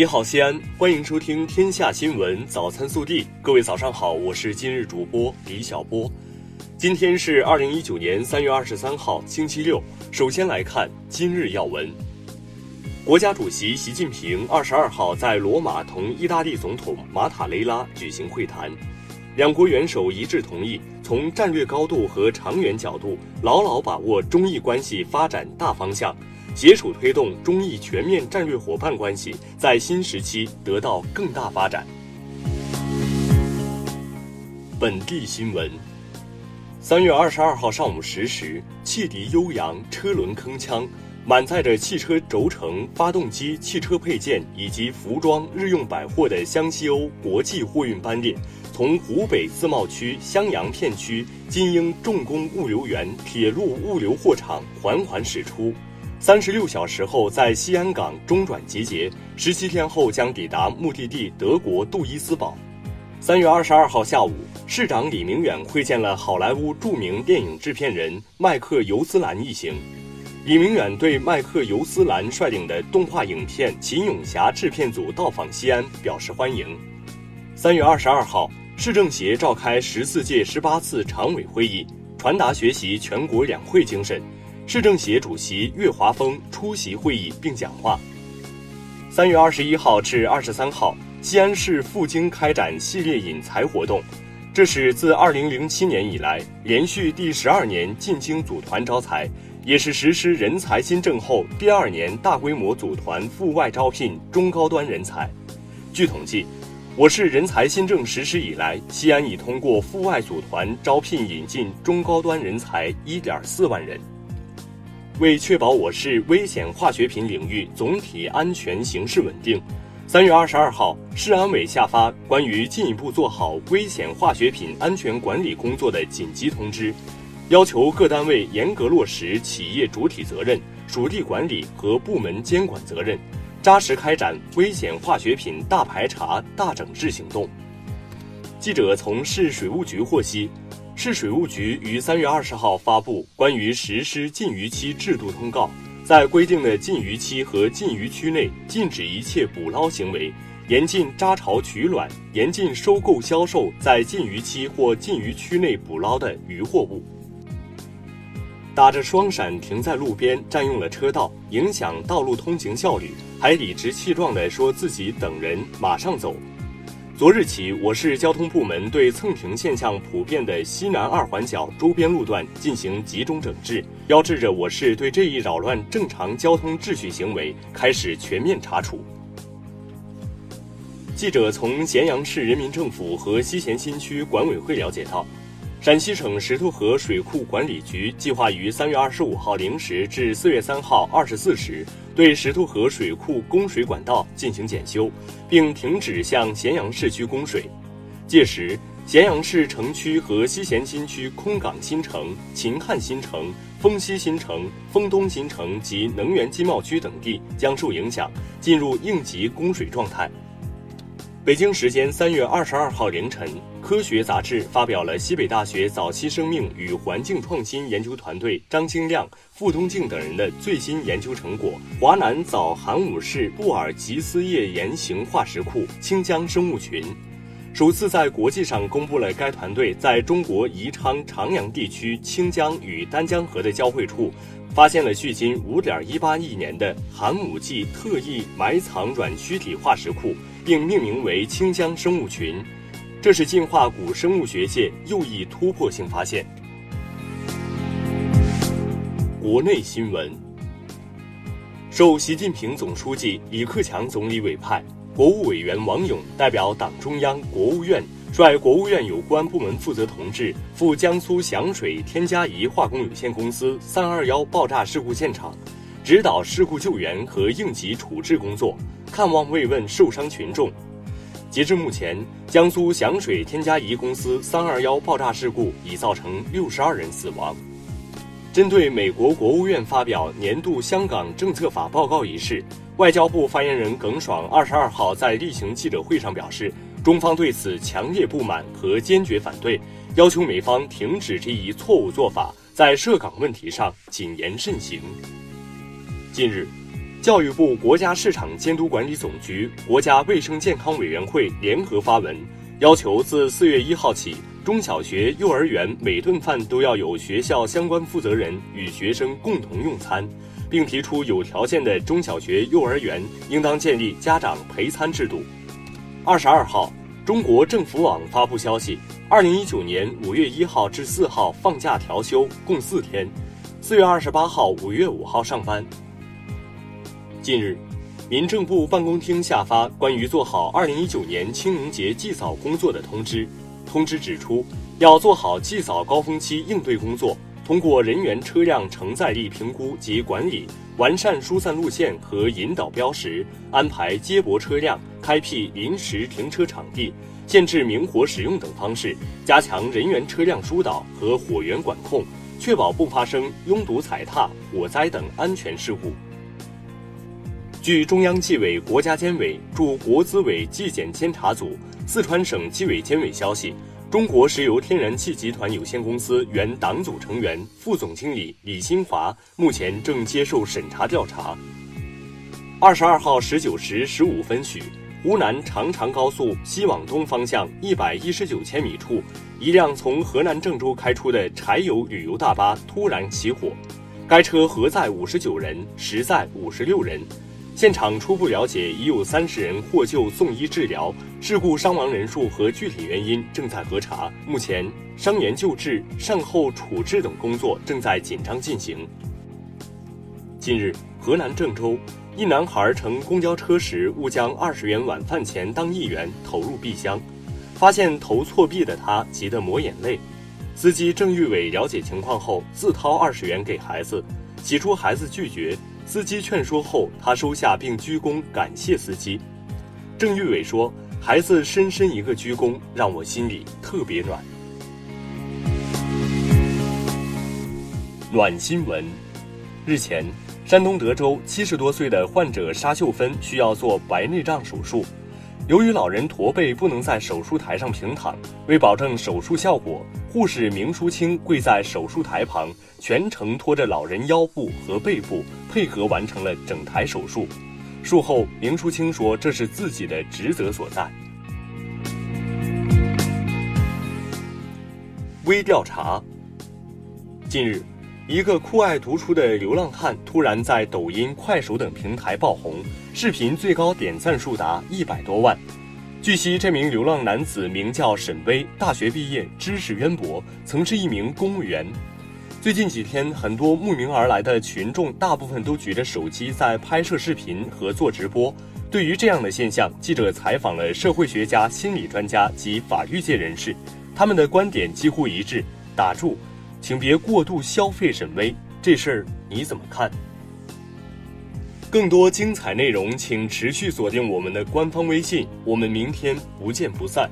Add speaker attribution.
Speaker 1: 你好，西安，欢迎收听《天下新闻早餐速递》。各位早上好，我是今日主播李小波。今天是二零一九年三月二十三号，星期六。首先来看今日要闻。国家主席习近平二十二号在罗马同意大利总统马塔雷拉举行会谈，两国元首一致同意从战略高度和长远角度牢牢把握中意关系发展大方向。携手推动中意全面战略伙伴关系在新时期得到更大发展。本地新闻：三月二十二号上午十时，汽笛悠扬，车轮铿锵，满载着汽车轴承、发动机、汽车配件以及服装、日用百货的湘西欧国际货运班列，从湖北自贸区襄阳片区金鹰重工物流园铁路物流货场缓缓驶出。三十六小时后，在西安港中转集结，十七天后将抵达目的地德国杜伊斯堡。三月二十二号下午，市长李明远会见了好莱坞著名电影制片人麦克尤斯兰一行。李明远对麦克尤斯兰率领的动画影片《秦勇侠》制片组到访西安表示欢迎。三月二十二号，市政协召开十四届十八次常委会议，传达学习全国两会精神。市政协主席岳华峰出席会议并讲话。三月二十一号至二十三号，西安市赴京开展系列引才活动，这是自二零零七年以来连续第十二年进京组团招才，也是实施人才新政后第二年大规模组团赴外招聘中高端人才。据统计，我市人才新政实施以来，西安已通过赴外组团招聘引进中高端人才一点四万人。为确保我市危险化学品领域总体安全形势稳定，三月二十二号，市安委下发关于进一步做好危险化学品安全管理工作的紧急通知，要求各单位严格落实企业主体责任、属地管理和部门监管责任，扎实开展危险化学品大排查、大整治行动。记者从市水务局获悉。市水务局于三月二十号发布关于实施禁渔期制度通告，在规定的禁渔期和禁渔区内禁止一切捕捞行为，严禁扎巢取卵，严禁收购销售在禁渔期或禁渔区内捕捞的渔获物。打着双闪停在路边，占用了车道，影响道路通行效率，还理直气壮地说自己等人，马上走。昨日起，我市交通部门对蹭停现象普遍的西南二环角周边路段进行集中整治，标志着我市对这一扰乱正常交通秩序行为开始全面查处。记者从咸阳市人民政府和西咸新区管委会了解到。陕西省石头河水库管理局计划于三月二十五号零时至四月三号二十四时，对石头河水库供水管道进行检修，并停止向咸阳市区供水。届时，咸阳市城区和西咸新区空港新城、秦汉新城、丰西新城、丰东新城及能源经贸区等地将受影响，进入应急供水状态。北京时间三月二十二号凌晨。科学杂志发表了西北大学早期生命与环境创新研究团队张清亮、傅东静等人的最新研究成果——华南早寒武市布尔吉斯页岩型化石库清江生物群，首次在国际上公布了该团队在中国宜昌长阳地区清江与丹江河的交汇处，发现了距今五点一八亿年的寒武纪特异埋藏软躯体化石库，并命名为清江生物群。这是进化古生物学界又一突破性发现。国内新闻：受习近平总书记、李克强总理委派，国务委员王勇代表党中央、国务院，率国务院有关部门负责同志赴江苏响水天嘉仪化工有限公司“三二幺”爆炸事故现场，指导事故救援和应急处置工作，看望慰问受伤群众。截至目前，江苏响水添加仪公司“三二幺”爆炸事故已造成六十二人死亡。针对美国国务院发表年度香港政策法报告一事，外交部发言人耿爽二十二号在例行记者会上表示，中方对此强烈不满和坚决反对，要求美方停止这一错误做法，在涉港问题上谨言慎行。近日。教育部国家市场监督管理总局、国家卫生健康委员会联合发文，要求自四月一号起，中小学、幼儿园每顿饭都要有学校相关负责人与学生共同用餐，并提出有条件的中小学、幼儿园应当建立家长陪餐制度。二十二号，中国政府网发布消息，二零一九年五月一号至四号放假调休，共四天，四月二十八号、五月五号上班。近日，民政部办公厅下发关于做好2019年清明节祭扫工作的通知。通知指出，要做好祭扫高峰期应对工作，通过人员车辆承载力评估及管理，完善疏散路线和引导标识，安排接驳车辆，开辟临时停车场地，限制明火使用等方式，加强人员车辆疏导和火源管控，确保不发生拥堵踩踏、火灾等安全事故。据中央纪委国家监委驻国资委纪检监察组、四川省纪委监委消息，中国石油天然气集团有限公司原党组成员、副总经理李新华目前正接受审查调查。二十二号十九时十五分许，湖南长长高速西往东方向一百一十九千米处，一辆从河南郑州开出的柴油旅游大巴突然起火，该车核载五十九人，实载五十六人。现场初步了解，已有三十人获救送医治疗，事故伤亡人数和具体原因正在核查。目前，伤员救治、善后处置等工作正在紧张进行。近日，河南郑州一男孩乘公交车时误将二十元晚饭钱当一元投入币箱，发现投错币的他急得抹眼泪。司机郑玉伟了解情况后，自掏二十元给孩子，起初孩子拒绝。司机劝说后，他收下并鞠躬感谢司机。郑玉伟说：“孩子深深一个鞠躬，让我心里特别暖。”暖新闻：日前，山东德州七十多岁的患者沙秀芬需要做白内障手术，由于老人驼背不能在手术台上平躺，为保证手术效果，护士明淑清跪在手术台旁，全程拖着老人腰部和背部。配合完成了整台手术。术后，明淑清说：“这是自己的职责所在。”微调查。近日，一个酷爱读书的流浪汉突然在抖音、快手等平台爆红，视频最高点赞数达一百多万。据悉，这名流浪男子名叫沈威，大学毕业，知识渊博，曾是一名公务员。最近几天，很多慕名而来的群众，大部分都举着手机在拍摄视频和做直播。对于这样的现象，记者采访了社会学家、心理专家及法律界人士，他们的观点几乎一致。打住，请别过度消费沈威，这事儿你怎么看？更多精彩内容，请持续锁定我们的官方微信，我们明天不见不散。